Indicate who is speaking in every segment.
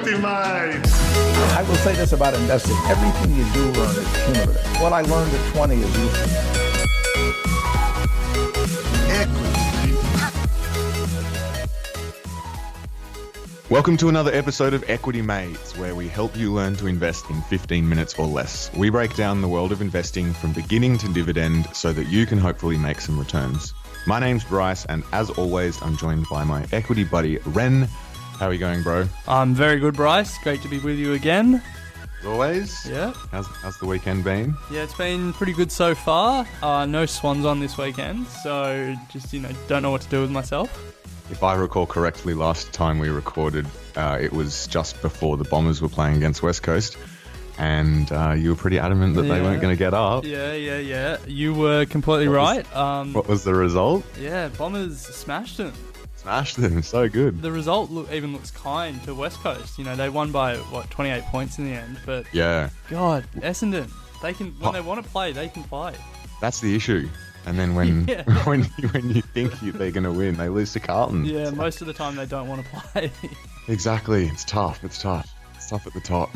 Speaker 1: Equity Mate.
Speaker 2: I will say this about investing. Everything you do learn is cumulative. What I learned at 20 is useful.
Speaker 1: Equity.
Speaker 3: Welcome to another episode of Equity Mates, where we help you learn to invest in 15 minutes or less. We break down the world of investing from beginning to dividend so that you can hopefully make some returns. My name's Bryce, and as always, I'm joined by my equity buddy, Ren. How are you going, bro?
Speaker 4: I'm very good, Bryce. Great to be with you again.
Speaker 3: As always?
Speaker 4: Yeah.
Speaker 3: How's, how's the weekend been?
Speaker 4: Yeah, it's been pretty good so far. Uh, no swans on this weekend, so just, you know, don't know what to do with myself.
Speaker 3: If I recall correctly, last time we recorded, uh, it was just before the Bombers were playing against West Coast, and uh, you were pretty adamant that they weren't going to get up.
Speaker 4: Yeah, yeah, yeah. You were completely
Speaker 3: What was-
Speaker 4: right. Um,
Speaker 3: What was the result?
Speaker 4: yeah, Bombers smashed them.
Speaker 3: Smashed them. So good.
Speaker 4: The result look, even looks kind to West Coast. You know, they won by, what, 28 points in the end. But,
Speaker 3: Yeah.
Speaker 4: God, Essendon, they can, when they want to play, they can play.
Speaker 3: That's the issue. And then when
Speaker 4: Yeah.
Speaker 3: when you, when you think you, they're going to win, they lose to Carlton.
Speaker 4: Yeah,
Speaker 3: It's like-
Speaker 4: most of the time they don't want to play.
Speaker 3: exactly. It's tough. It's tough. It's tough at the top.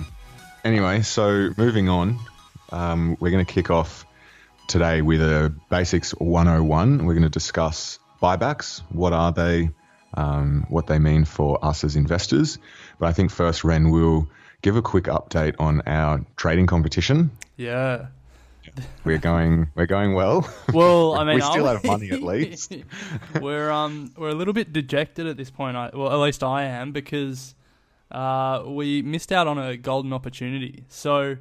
Speaker 3: Anyway, so moving on, um, we're going to kick off today with a basics 101. We're going to discuss buybacks. What are they? Um, what they mean for us as investors. But I think first, Ren will give a quick update on our trading competition.
Speaker 4: yeah.
Speaker 3: We're going. We're going well.
Speaker 4: Well, I mean,
Speaker 3: we still have money at least.
Speaker 4: we're um we're a little bit dejected at this point. I, well, at least I am because uh, we missed out on a golden opportunity. So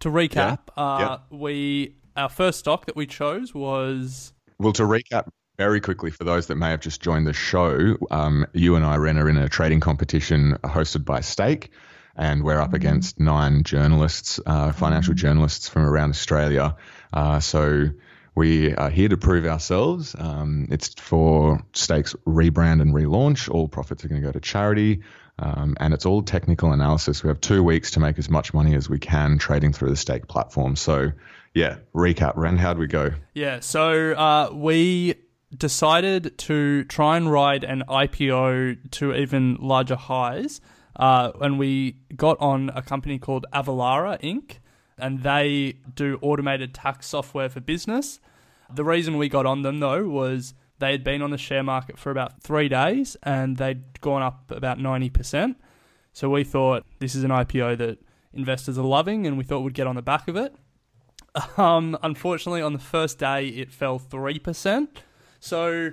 Speaker 4: to recap, uh, we our first stock that we chose was
Speaker 3: Well, to recap very quickly for those that may have just joined the show, um, you and I, Ren, are in a trading competition hosted by Stake, and we're up against nine journalists, uh, financial journalists from around Australia. Uh, so we are here to prove ourselves. Um, it's for Stake's rebrand and relaunch. All profits are going to go to charity. Um, and it's all technical analysis. We have two weeks to make as much money as we can trading through the stake platform. So, yeah, recap, Ren, how'd we go?
Speaker 4: yeah. So uh, we decided to try and ride an IPO to even larger highs, uh, and we got on a company called Avalara Inc. and they do automated tax software for business. The reason we got on them though was they had been on the share market for about three days and they'd gone up about 90%. So we thought this is an IPO that investors are loving and we thought we'd get on the back of it. Um, unfortunately, on the first day, it fell 3%. So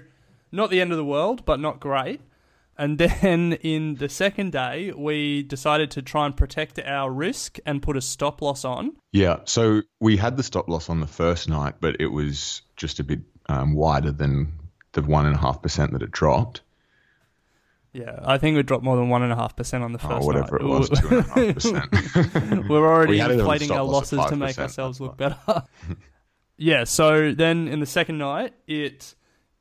Speaker 4: not the end of the world, but not great. And then in the second day, we decided to try and protect our risk and put a stop loss on.
Speaker 3: Yeah, so we had the stop loss on the first night, but it was just a bit um, wider than the one and a half percent that it dropped.
Speaker 4: Yeah, I think we dropped more than one and a half percent on the first
Speaker 3: or whatever
Speaker 4: night.
Speaker 3: it was, two and a half percent.
Speaker 4: We're already
Speaker 3: We had it on
Speaker 4: inflating our losses to make ourselves look better. yeah, so then in the second night, it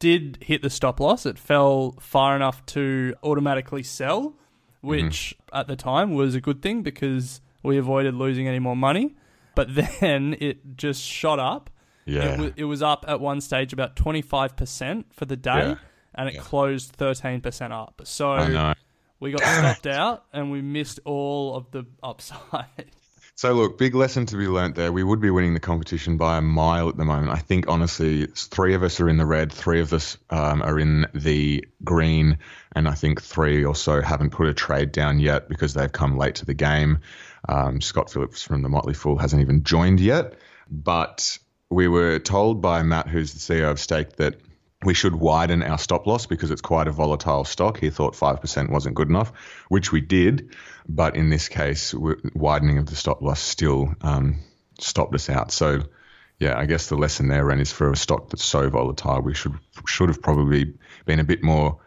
Speaker 4: did hit the stop loss. It fell far enough to automatically sell, which mm-hmm. at the time was a good thing because we avoided losing any more money. But then it just shot up.
Speaker 3: Yeah.
Speaker 4: It, w- it was up at one stage about 25% for the day,
Speaker 3: Yeah.
Speaker 4: and it
Speaker 3: Yeah.
Speaker 4: closed 13% up. So we got stopped out and we missed all of the upside.
Speaker 3: So look, big lesson to be learnt there. We would be winning the competition by a mile at the moment. I think honestly, three of us are in the red, three of us um, are in the green, and I think three or so haven't put a trade down yet because they've come late to the game. Um, Scott Phillips from the Motley Fool hasn't even joined yet, but we were told by Matt, who's the CEO of Stake, that we should widen our stop loss because it's quite a volatile stock. He thought 5% wasn't good enough, which we did. But in this case, widening of the stop loss still um, stopped us out. So, yeah, I guess the lesson there, Ren, is for a stock that's so volatile, we should should have probably been a bit more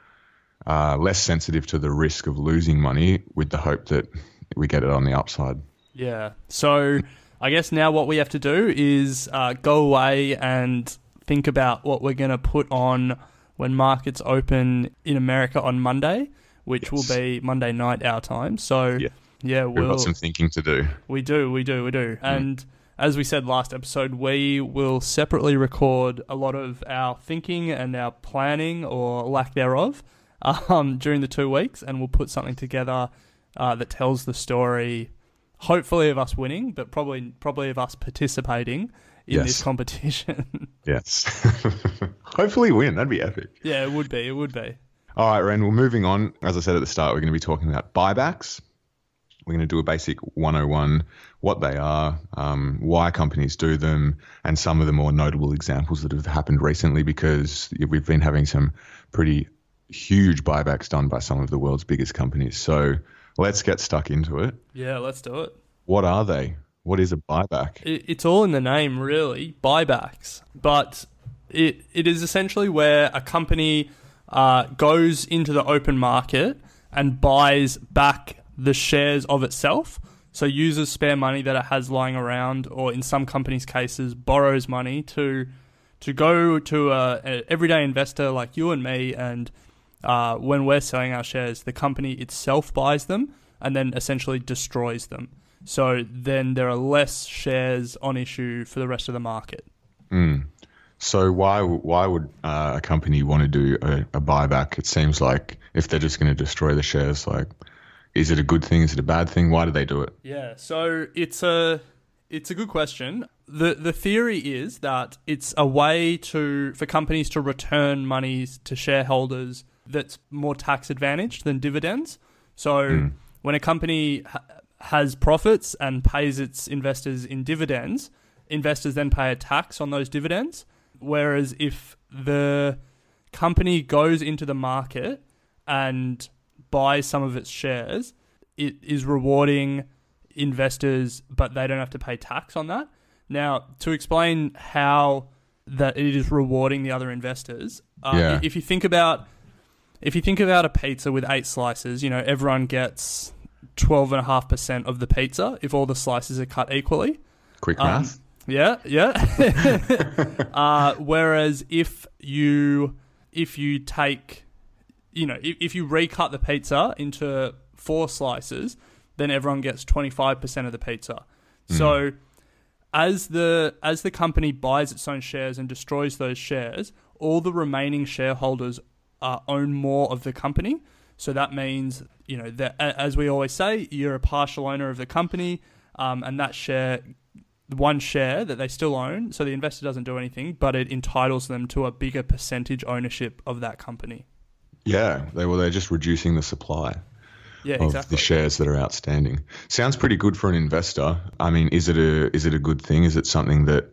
Speaker 3: uh, less sensitive to the risk of losing money with the hope that we get it on the upside.
Speaker 4: Yeah. So I guess now what we have to do is uh, go away and think about what we're going to put on when markets open in America on Monday, which will be Monday night our time. So
Speaker 3: Yeah.
Speaker 4: yeah,
Speaker 3: We've
Speaker 4: we'll
Speaker 3: got some thinking to do.
Speaker 4: we do, we do, we do. And as we said last episode, we will separately record a lot of our thinking and our planning or lack thereof um, during the two weeks, and we'll put something together uh, that tells the story, hopefully of us winning, but probably probably of us participating in
Speaker 3: Yes.
Speaker 4: this competition.
Speaker 3: Yes. Hopefully win. That'd be epic.
Speaker 4: yeah, it would be. It would be.
Speaker 3: All right, Ren. Well, moving on. As I said at the start, we're going to be talking about buybacks. We're going to do a basic 101, what they are, um, why companies do them, and some of the more notable examples that have happened recently because we've been having some pretty huge buybacks done by some of the world's biggest companies. So let's get stuck into it.
Speaker 4: Yeah, let's do it.
Speaker 3: What are they? What is a buyback?
Speaker 4: It, it's all in the name, really. Buybacks, but it it is essentially where a company uh, goes into the open market and buys back the shares of itself. So uses spare money that it has lying around, or in some companies' cases, borrows money to to go to a, a everyday investor like you and me, and uh, when we're selling our shares, the company itself buys them and then essentially destroys them. So then there are less shares on issue for the rest of the market.
Speaker 3: So why why would uh, a company want to do a, a buyback? It seems like if they're just going to destroy the shares, like is it a good thing? Is it a bad thing? Why do they do it?
Speaker 4: Yeah, so it's a it's a good question. The the theory is that it's a way to for companies to return monies to shareholders that's more tax advantaged than dividends. So when a company has profits and pays its investors in dividends, investors then pay a tax on those dividends. Whereas if the company goes into the market and buys some of its shares, it is rewarding investors, but they don't have to pay tax on that. Now, to explain how that it is rewarding the other investors, uh,
Speaker 3: Yeah.
Speaker 4: if you think about if you think about a pizza with eight slices, you know everyone gets twelve and a half percent of the pizza if all the slices are cut equally.
Speaker 3: Quick
Speaker 4: Um,
Speaker 3: math.
Speaker 4: Yeah, yeah. uh, whereas if you if you take, you know, if, if you recut the pizza into four slices, then everyone gets twenty five percent of the pizza. So as the as the company buys its own shares and destroys those shares, all the remaining shareholders uh, own more of the company. So that means you know that as we always say, you're a partial owner of the company, um, and that share one share that they still own. So the investor doesn't do anything, but it entitles them to a bigger percentage ownership of that company.
Speaker 3: Yeah, they well, they're just reducing the supply
Speaker 4: Yeah,
Speaker 3: of
Speaker 4: exactly.
Speaker 3: the shares that are outstanding. Sounds pretty good for an investor. I mean, is it a is it a good thing? Is it something that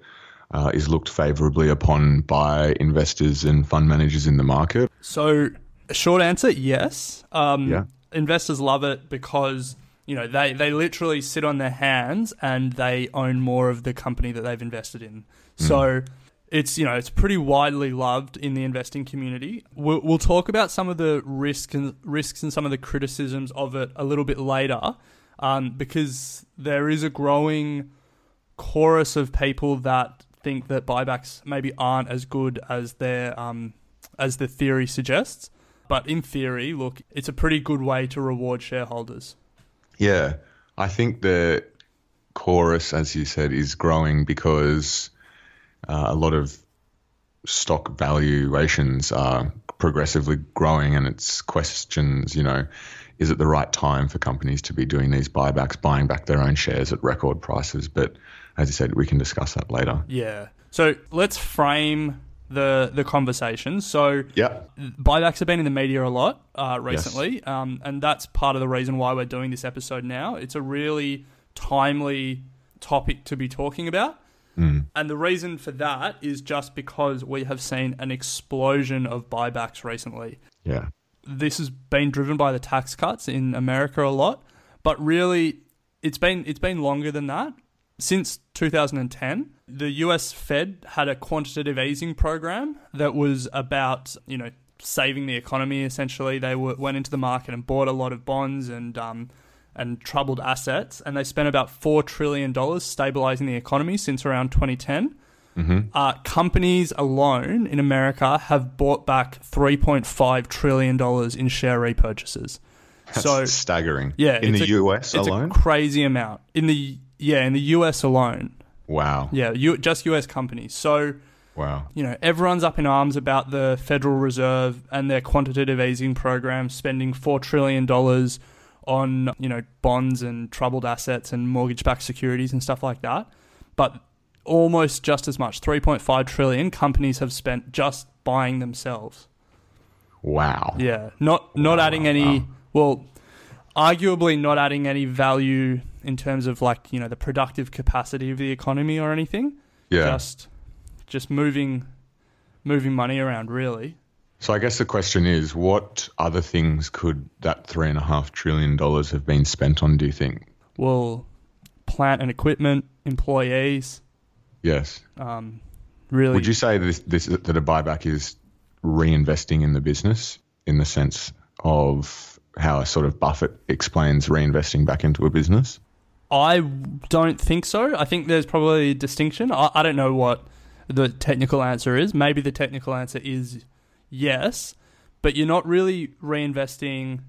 Speaker 3: uh, is looked favourably upon by investors and fund managers in the market?
Speaker 4: So, short answer, yes. Um,
Speaker 3: Yeah.
Speaker 4: Investors love it because you know they they literally sit on their hands and they own more of the company that they've invested in. So. It's you know it's pretty widely loved in the investing community. We'll, we'll talk about some of the risks and risks and some of the criticisms of it a little bit later, um, because there is a growing chorus of people that think that buybacks maybe aren't as good as their um, as the theory suggests. But in theory, look, it's a pretty good way to reward shareholders.
Speaker 3: Yeah, I think the chorus, as you said, is growing because uh, a lot of stock valuations are progressively growing, and it's questions, you know, is it the right time for companies to be doing these buybacks, buying back their own shares at record prices? But as you said, we can discuss that later.
Speaker 4: Yeah. So let's frame the the conversation. So
Speaker 3: Yeah.
Speaker 4: buybacks have been in the media a lot uh, recently, um, and that's part of the reason why we're doing this episode now. It's a really timely topic to be talking about. And the reason for that is just because we have seen an explosion of buybacks recently.
Speaker 3: Yeah.
Speaker 4: This has been driven by the tax cuts in America a lot, but really it's been it's been longer than that. Since 2010, the US Fed had a quantitative easing program that was about, you know, saving the economy essentially. They w- went into the market and bought a lot of bonds and um, and troubled assets, and they spent about $4 trillion stabilizing the economy since around 2010. Uh, companies alone in America have bought back $3.5 trillion in share repurchases.
Speaker 3: That's
Speaker 4: so,
Speaker 3: staggering.
Speaker 4: yeah,
Speaker 3: In the
Speaker 4: a-
Speaker 3: US
Speaker 4: it's
Speaker 3: alone?
Speaker 4: a crazy amount in the yeah in the US alone.
Speaker 3: wow.
Speaker 4: Yeah, you, just US companies. So
Speaker 3: Wow.
Speaker 4: you know everyone's up in arms about the Federal Reserve and their quantitative easing program, spending four trillion dollars on you know bonds and troubled assets and mortgage-backed securities and stuff like that. But almost just as much, three point five trillion, companies have spent just buying themselves.
Speaker 3: Wow.
Speaker 4: Yeah, not not adding any. Well, arguably not adding any value in terms of like you know the productive capacity of the economy or anything.
Speaker 3: Yeah.
Speaker 4: Just just moving moving money around really.
Speaker 3: So I guess the question is, what other things could that three and a half trillion dollars have been spent on? Do you think?
Speaker 4: Well, plant and equipment, employees,
Speaker 3: Yes.
Speaker 4: um, really.
Speaker 3: Would you say this, this that a buyback is reinvesting in the business in the sense of how sort of Buffett explains reinvesting back into a business?
Speaker 4: I don't think so. I think there's probably a distinction. I, I don't know what the technical answer is. Maybe the technical answer is yes, but you're not really reinvesting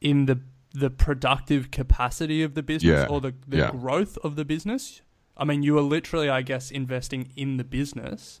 Speaker 4: in the the productive capacity of the business
Speaker 3: Yeah,
Speaker 4: or the, the
Speaker 3: yeah.
Speaker 4: growth of the business. I mean, you are literally, I guess, investing in the business.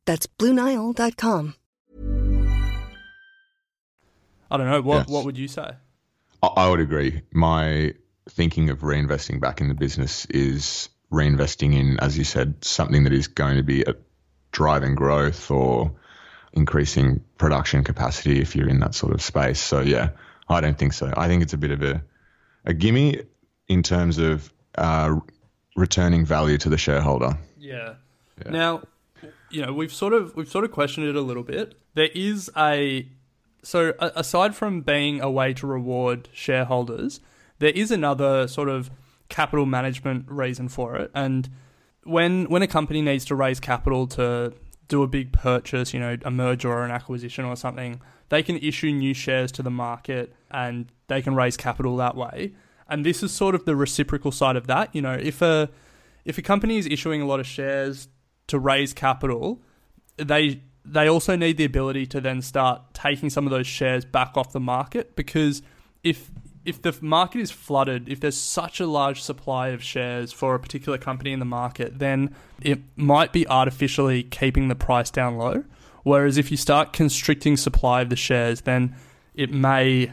Speaker 5: That's BlueNile.com.
Speaker 4: I don't know. What
Speaker 3: Yes.
Speaker 4: what would you say?
Speaker 3: I, I would agree. My thinking of reinvesting back in the business is reinvesting in, as you said, something that is going to be a driving growth or increasing production capacity if you're in that sort of space. So yeah, I don't think so. I think it's a bit of a a gimme in terms of uh, returning value to the shareholder.
Speaker 4: Yeah. Now, you know, we've sort of we've sort of questioned it a little bit. There is a so aside from being a way to reward shareholders, there is another sort of capital management reason for it. And when when a company needs to raise capital to do a big purchase, you know, a merger or an acquisition or something, they can issue new shares to the market and they can raise capital that way. And this is sort of the reciprocal side of that. You know, if a if a company is issuing a lot of shares to raise capital, they they also need the ability to then start taking some of those shares back off the market because if if the market is flooded, if there's such a large supply of shares for a particular company in the market, then it might be artificially keeping the price down low. Whereas if you start constricting supply of the shares, then it may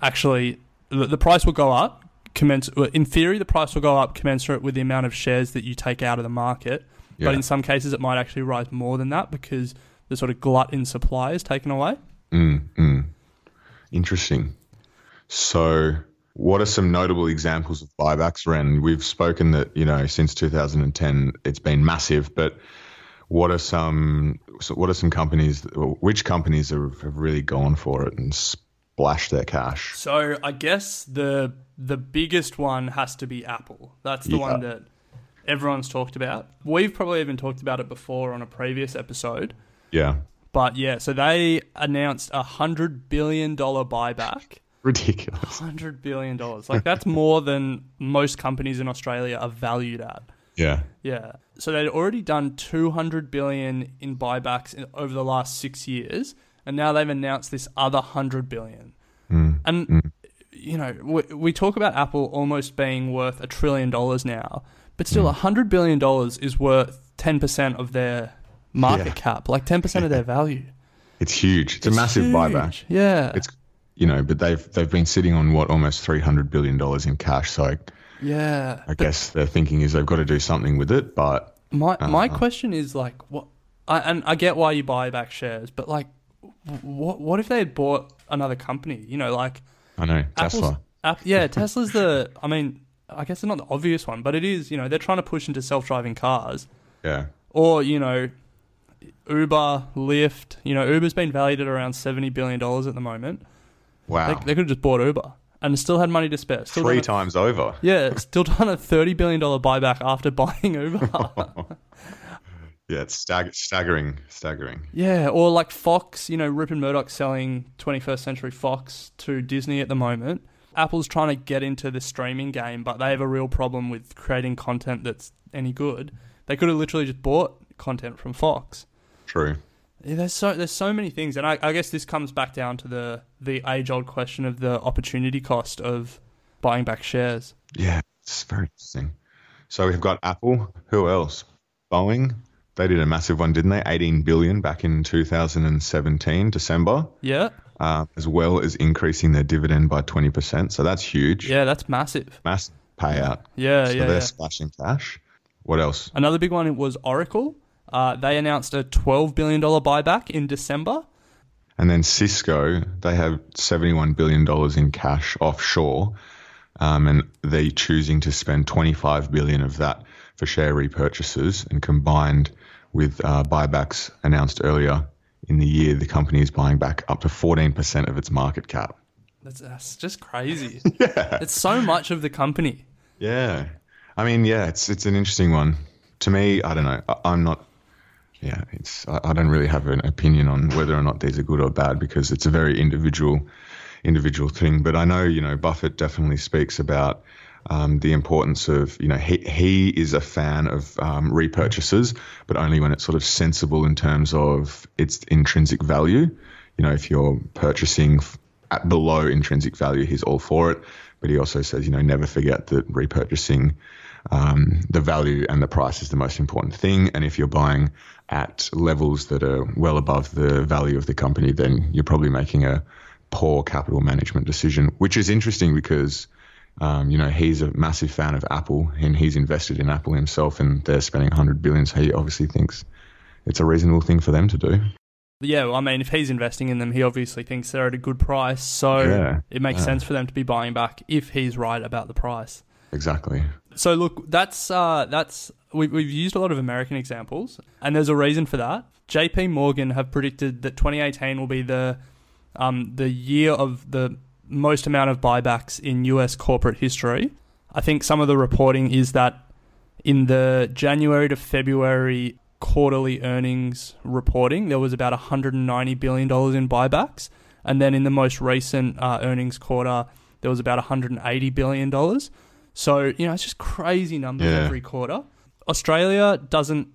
Speaker 4: actually the, price will go up. In theory, the price will go up commensurate with the amount of shares that you take out of the market.
Speaker 3: Yeah.
Speaker 4: But in some cases, it might actually rise more than that because the sort of glut in supply is taken away.
Speaker 3: Mm, mm. Interesting. So, what are some notable examples of buybacks, Ren? We've spoken that you know since 2010 it's been massive, but what are some so what are some companies? Which companies have, have really gone for it and splashed their cash?
Speaker 4: So I guess the the biggest one has to be Apple. That's the
Speaker 3: Yeah.
Speaker 4: one that everyone's talked about. We've probably even talked about it before on a previous episode.
Speaker 3: Yeah,
Speaker 4: But yeah, so they announced a hundred billion dollar buyback.
Speaker 3: ridiculous.
Speaker 4: Hundred billion dollars. Like that's more than most companies in Australia are valued at.
Speaker 3: Yeah,
Speaker 4: Yeah. So they'd already done 200 billion in buybacks in, over the last 6 years and now they've announced this other 100 billion. Hmm. And hmm. you know, we, we talk about Apple almost being worth a trillion dollars now, but still a 100 billion dollars is worth 10% of their market
Speaker 3: Yeah.
Speaker 4: cap, like 10% of their value.
Speaker 3: it's huge. It's, a massive
Speaker 4: huge.
Speaker 3: buyback.
Speaker 4: Yeah.
Speaker 3: It's you know, but they've they've been sitting on what almost 300 billion dollars in cash. So I,
Speaker 4: yeah.
Speaker 3: I guess their thinking is they've got to do something with it. But
Speaker 4: My my
Speaker 3: Uh-huh.
Speaker 4: question is like what I, and I get why you buy back shares, but like what what if they had bought another company? You know, like
Speaker 3: I know
Speaker 4: Apple's,
Speaker 3: Tesla.
Speaker 4: App, yeah, Tesla's the I mean, I guess it's not the obvious one, but it is, you know, they're trying to push into self-driving cars
Speaker 3: Yeah,
Speaker 4: or, you know, Uber, Lyft, you know, Uber's been valued at around 70 billion dollars at the moment.
Speaker 3: wow,
Speaker 4: They, they could have just bought Uber and still had money to spare. Still
Speaker 3: three
Speaker 4: done a-
Speaker 3: times over.
Speaker 4: Yeah, still done a 30 billion dollar buyback after buying Uber.
Speaker 3: Yeah, it's stag- staggering, staggering.
Speaker 4: Yeah, or like Fox, you know, Rupert Murdoch selling 21st Century Fox to Disney at the moment. Apple's trying to get into the streaming game, but they have a real problem with creating content that's any good. They could have literally just bought content from Fox.
Speaker 3: True.
Speaker 4: Yeah, there's so there's so many things, and I, I guess this comes back down to the the age old question of the opportunity cost of buying back shares.
Speaker 3: Yeah, it's very interesting. So we've got Apple. Who else? Boeing. They did a massive one, didn't they? 18 billion back in 2017 December,
Speaker 4: Yeah,
Speaker 3: uh, as well as increasing their dividend by 20%. So that's huge.
Speaker 4: yeah, that's massive.
Speaker 3: Massive payout.
Speaker 4: Yeah,
Speaker 3: so
Speaker 4: yeah,
Speaker 3: they're
Speaker 4: yeah.
Speaker 3: splashing cash. What else?
Speaker 4: Another big one was Oracle. Uh, they announced a $12 billion buyback in December.
Speaker 3: And then Cisco, they have $71 billion in cash offshore, um, and they're choosing to spend 25 billion of that for share repurchases. And combined with uh, buybacks announced earlier in the year, the company is buying back up to 14% of its market cap.
Speaker 4: That's, that's just crazy. yeah. It's so much of the company.
Speaker 3: Yeah. I mean, yeah, it's it's an interesting one. To me, I don't know. I, I'm not. Yeah, it's. I, I don't really have an opinion on whether or not these are good or bad because it's a very individual, individual thing. But I know, you know, Buffett definitely speaks about um, the importance of, you know, he he is a fan of um, repurchases, but only when it's sort of sensible in terms of its intrinsic value. You know, if you're purchasing at below intrinsic value, he's all for it. But he also says, you know, never forget that repurchasing um, the value and the price is the most important thing. And if you're buying at levels that are well above the value of the company, then you're probably making a poor capital management decision, which is interesting because, um, you know, he's a massive fan of Apple and he's invested in Apple himself and they're spending 100 billion. So he obviously thinks it's a reasonable thing for them to do.
Speaker 4: Yeah, well, I mean, if he's investing in them, he obviously thinks they're at a good price. So
Speaker 3: Yeah,
Speaker 4: it makes
Speaker 3: yeah.
Speaker 4: sense for them to be buying back if he's right about the price.
Speaker 3: Exactly.
Speaker 4: So look, that's uh, that's we, we've used a lot of American examples, and there's a reason for that. J.P. Morgan have predicted that 2018 will be the um, the year of the most amount of buybacks in U.S. corporate history. I think some of the reporting is that in the January to February quarterly earnings reporting, there was about $190 billion in buybacks. And then in the most recent uh, earnings quarter, there was about $180 billion. So, you know, it's just crazy numbers
Speaker 3: Yeah.
Speaker 4: every quarter. Australia doesn't,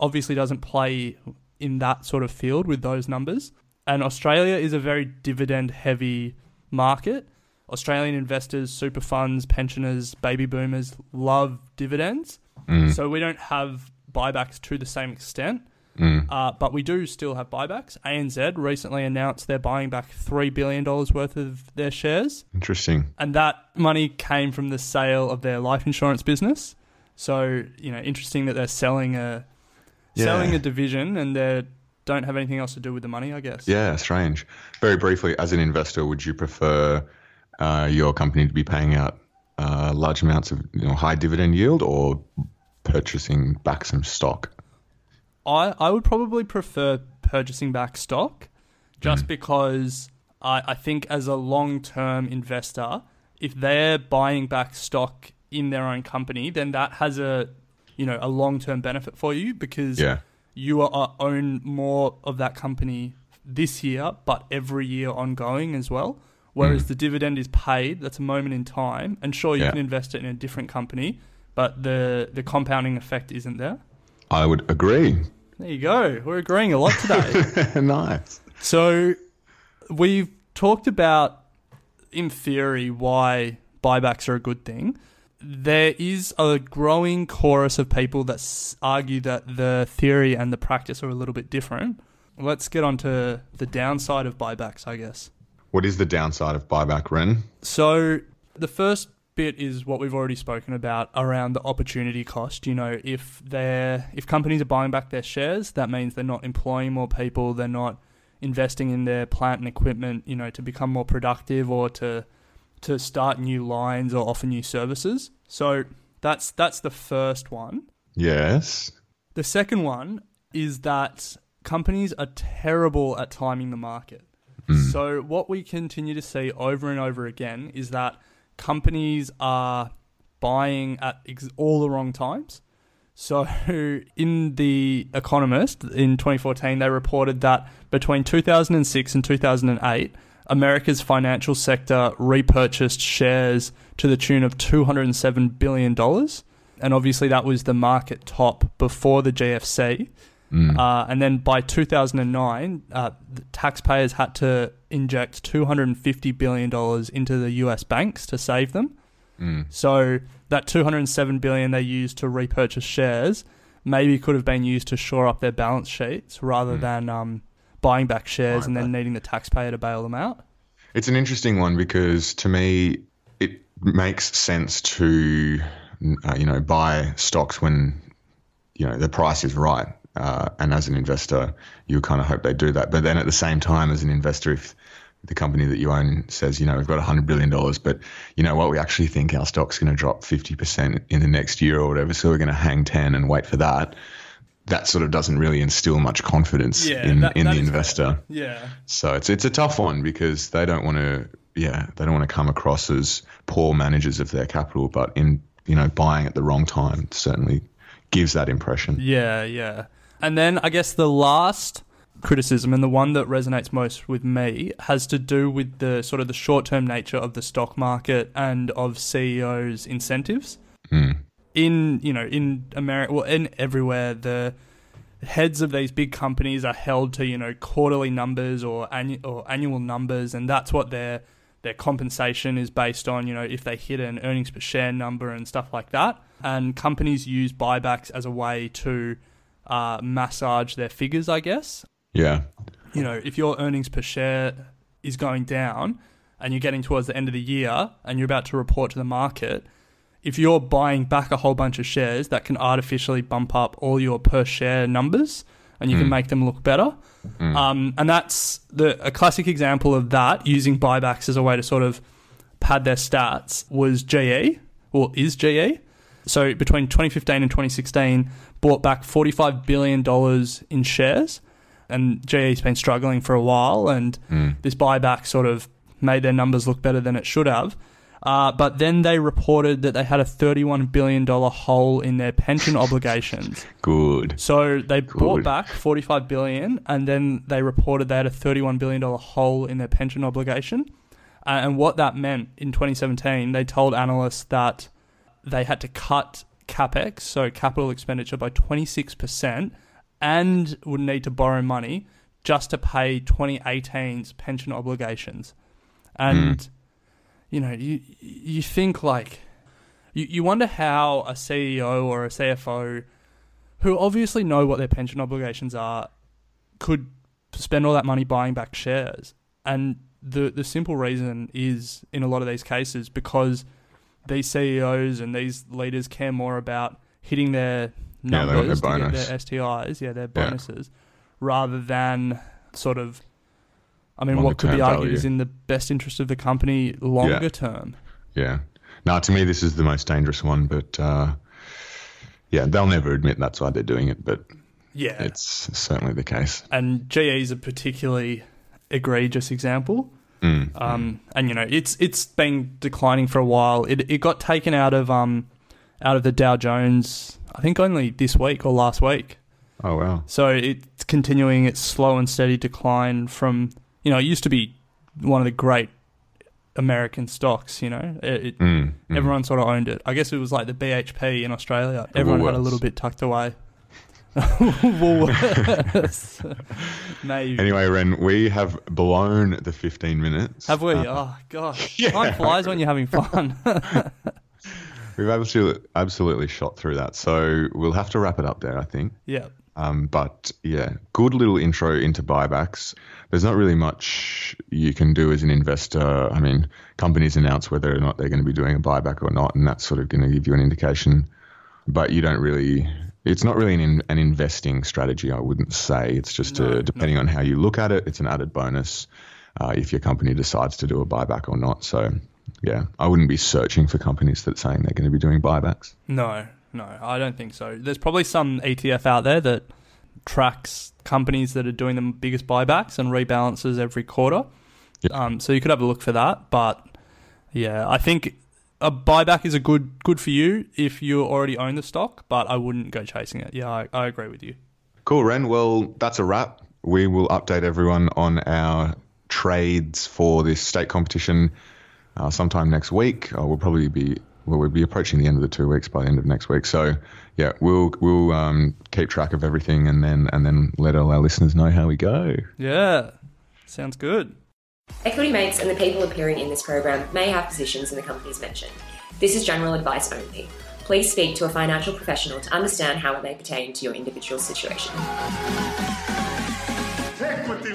Speaker 4: obviously, doesn't play in that sort of field with those numbers. And Australia is a very dividend heavy market. Australian investors, super funds, pensioners, baby boomers love dividends.
Speaker 3: Mm.
Speaker 4: So we don't have buybacks to the same extent.
Speaker 3: Mm.
Speaker 4: Uh, but we do still have buybacks. ANZ recently announced they're buying back $3 billion worth of their shares.
Speaker 3: Interesting.
Speaker 4: And that money came from the sale of their life insurance business. So, you know, interesting that they're selling a selling a division and they don't have anything else to do with the money, I guess.
Speaker 3: Yeah, strange. Very briefly, as an investor, would you prefer uh, your company to be paying out uh, large amounts of you know, high dividend yield or purchasing back some stock?
Speaker 4: I, I would probably prefer purchasing back stock just because I, I think as a long term investor, if they're buying back stock in their own company, then that has a you know a long term benefit for you because
Speaker 3: Yeah.
Speaker 4: You are, uh, own more of that company this year, but every year ongoing as well. Whereas mm. the dividend is paid, that's a moment in time, and sure you
Speaker 3: Yeah.
Speaker 4: can invest it in a different company, but the the compounding effect isn't there.
Speaker 3: I would agree.
Speaker 4: There you go. We're agreeing a lot today.
Speaker 3: nice.
Speaker 4: so we've talked about, in theory, why buybacks are a good thing. There is a growing chorus of people that argue that the theory and the practice are a little bit different. Let's get on to the downside of buybacks, I guess.
Speaker 3: What is the downside of buyback, Ren?
Speaker 4: So the first bit is what we've already spoken about around the opportunity cost. You know, if they're if companies are buying back their shares, that means they're not employing more people, they're not investing in their plant and equipment, you know, to become more productive or to to start new lines or offer new services. So that's that's the first one.
Speaker 3: Yes.
Speaker 4: The second one is that companies are terrible at timing the market. Hmm. So, what we continue to see over and over again is that companies are buying at ex- all the wrong times. So, in The Economist in 2014, they reported that between 2006 and 2008, America's financial sector repurchased shares to the tune of $207 billion. And obviously, that was the market top before the GFC. Uh, and then by 2009, uh, the taxpayers had to inject 250 billion dollars into the U.S. banks to save them. So that 207 billion they used to repurchase shares maybe could have been used to shore up their balance sheets rather than um, buying back shares
Speaker 3: Buying
Speaker 4: and then
Speaker 3: back.
Speaker 4: needing the taxpayer to bail them out.
Speaker 3: It's an interesting one because to me, it makes sense to, uh, you know, buy stocks when, you know, the price is right. Uh, and as an investor, you kind of hope they do that. But then at the same time, as an investor, if the company that you own says, you know, we've got $100 billion, but you know what, we actually think our stock's going to drop 50% in the next year or whatever. So we're going to hang 10 and wait for that. That sort of doesn't really instill much confidence
Speaker 4: Yeah,
Speaker 3: in,
Speaker 4: that-
Speaker 3: in
Speaker 4: that
Speaker 3: the
Speaker 4: is fair.
Speaker 3: investor.
Speaker 4: Yeah.
Speaker 3: So it's it's a tough one because they don't want to yeah they don't want to come across as poor managers of their capital, but in you know buying at the wrong time certainly gives that impression.
Speaker 4: Yeah, yeah. And then I guess the last criticism and the one that resonates most with me has to do with the sort of the short-term nature of the stock market and of CEOs incentives. Hmm. In, you know, in America, well, in everywhere the heads of these big companies are held to, you know, quarterly numbers or annu- or annual numbers and that's what their their compensation is based on, you know, if they hit an earnings per share number and stuff like that. And companies use buybacks as a way to uh, massage their figures, I guess.
Speaker 3: Yeah,
Speaker 4: You know, if your earnings per share is going down and you're getting towards the end of the year and you're about to report to the market, if you're buying back a whole bunch of shares, that can artificially bump up all your per share numbers and you can hmm. make them look better. Hmm. Um, and that's the a classic example of that using buybacks as a way to sort of pad their stats was GE, or is GE. So between 2015 and 2016, bought back 45 billion dollars in shares, and GE's been struggling for a while, and hmm. this buyback sort of made their numbers look better than it should have. Uh, but then they reported that they had a $31 billion hole in their pension obligations.
Speaker 3: Good.
Speaker 4: So they bought back 45 billion and then they reported they had a 31 billion dollar hole in their pension obligation. Uh, and what that meant in 2017, they told analysts that they had to cut capex, so capital expenditure by 26% and would need to borrow money just to pay 2018's pension obligations. And you know, you you think like you, you wonder how a CEO or a CFO who obviously know what their pension obligations are could spend all that money buying back shares. And the the simple reason is in a lot of these cases because these CEOs and these leaders care more about hitting their
Speaker 3: Yeah,
Speaker 4: numbers
Speaker 3: bonus.
Speaker 4: their STIs, yeah, their
Speaker 3: Yeah.
Speaker 4: bonuses, rather than sort of I mean, what could be argued is in the best interest of the company longer term.
Speaker 3: Yeah. Now, to me, this is the most dangerous one, but uh, yeah, they'll never admit that's why they're doing it, but
Speaker 4: Yeah.
Speaker 3: it's certainly the case.
Speaker 4: and GE is a particularly egregious example.
Speaker 3: Mm.
Speaker 4: Um, and you know, it's it's been declining for a while. It it got taken out of um out of the Dow Jones, I think only this week or last week.
Speaker 3: Oh, wow.
Speaker 4: So it's continuing its slow and steady decline from you know, it used to be one of the great American stocks, you know. It, it,
Speaker 3: Mm, mm.
Speaker 4: Everyone sort of owned it. I guess it was like the BHP in Australia. Everyone had a little bit tucked away. Woolworths. Maybe.
Speaker 3: Anyway, Ren, we have blown the 15 minutes.
Speaker 4: Have we?
Speaker 3: Uh,
Speaker 4: oh gosh,
Speaker 3: yeah.
Speaker 4: time flies when you're having fun.
Speaker 3: We've absolutely, absolutely shot through that. So we'll have to wrap it up there, I think.
Speaker 4: yeah,
Speaker 3: Um, but yeah, good little intro into buybacks. There's not really much you can do as an investor. I mean, companies announce whether or not they're going to be doing a buyback or not, and that's sort of going to give you an indication. But you don't really, it's not really an, in, an investing strategy, I wouldn't say. It's just
Speaker 4: No,
Speaker 3: a, depending on how you look at it, it's an added bonus uh, if your company decides to do a buyback or not. So yeah, I wouldn't be searching for companies that are saying they're going to be doing buybacks.
Speaker 4: no, no, I don't think so. There's probably some ETF out there that tracks companies that are doing the biggest buybacks and rebalances every quarter.
Speaker 3: Yep.
Speaker 4: Um, so you could have a look for that. But yeah, I think a buyback is a good good for you if you already own the stock. But I wouldn't go chasing it. Yeah, I, I agree with you.
Speaker 3: Cool, Ren. Well, that's a wrap. We will update everyone on our trades for this Stake competition uh, sometime next week. Uh, we'll probably be well, we'll be approaching the end of the two weeks by the end of next week. So, yeah, we'll we'll um, keep track of everything and then and then let all our listeners know how we go.
Speaker 4: Yeah, sounds good.
Speaker 6: Equity Mates and the people appearing in this program may have positions in the companies mentioned. This is general advice only. Please speak to a financial professional to understand how it may pertain to your individual situation.
Speaker 1: Equity